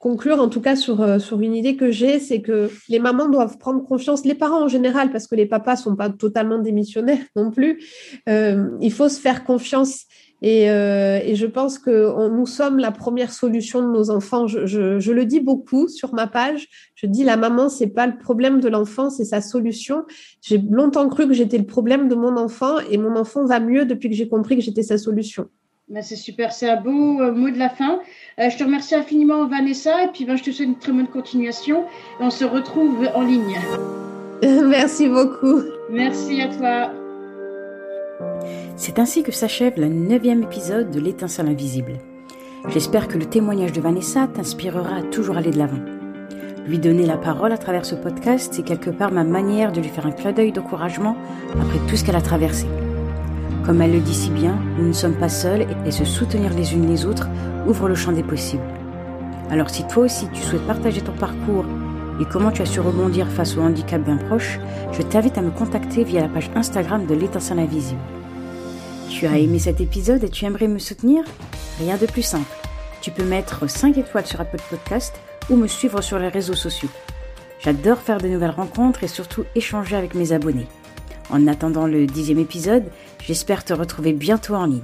conclure en tout cas sur, euh, sur une idée que j'ai, c'est que les mamans doivent prendre confiance, les parents en général, parce que les papas sont pas totalement démissionnaires non plus. Euh, il faut se faire confiance et, euh, et, je pense que on, nous sommes la première solution de nos enfants. Je, je, je, le dis beaucoup sur ma page. Je dis la maman, c'est pas le problème de l'enfant, c'est sa solution. J'ai longtemps cru que j'étais le problème de mon enfant et mon enfant va mieux depuis que j'ai compris que j'étais sa solution. Ben c'est super, c'est un beau euh, mot de la fin. Euh, je te remercie infiniment Vanessa et puis ben, je te souhaite une très bonne continuation. Et on se retrouve en ligne. Merci beaucoup. Merci à toi. C'est ainsi que s'achève le neuvième épisode de l'étincelle invisible. J'espère que le témoignage de Vanessa t'inspirera à toujours aller de l'avant. Lui donner la parole à travers ce podcast, c'est quelque part ma manière de lui faire un clin d'œil d'encouragement après tout ce qu'elle a traversé. Comme elle le dit si bien, nous ne sommes pas seuls et se soutenir les unes les autres ouvre le champ des possibles. Alors si toi aussi tu souhaites partager ton parcours et comment tu as su rebondir face au handicap bien proche, je t'invite à me contacter via la page Instagram de l'étincelle invisible. Tu as aimé cet épisode et tu aimerais me soutenir? Rien de plus simple. Tu peux mettre 5 étoiles sur Apple Podcast ou me suivre sur les réseaux sociaux. J'adore faire de nouvelles rencontres et surtout échanger avec mes abonnés. En attendant le dixième épisode, j'espère te retrouver bientôt en ligne.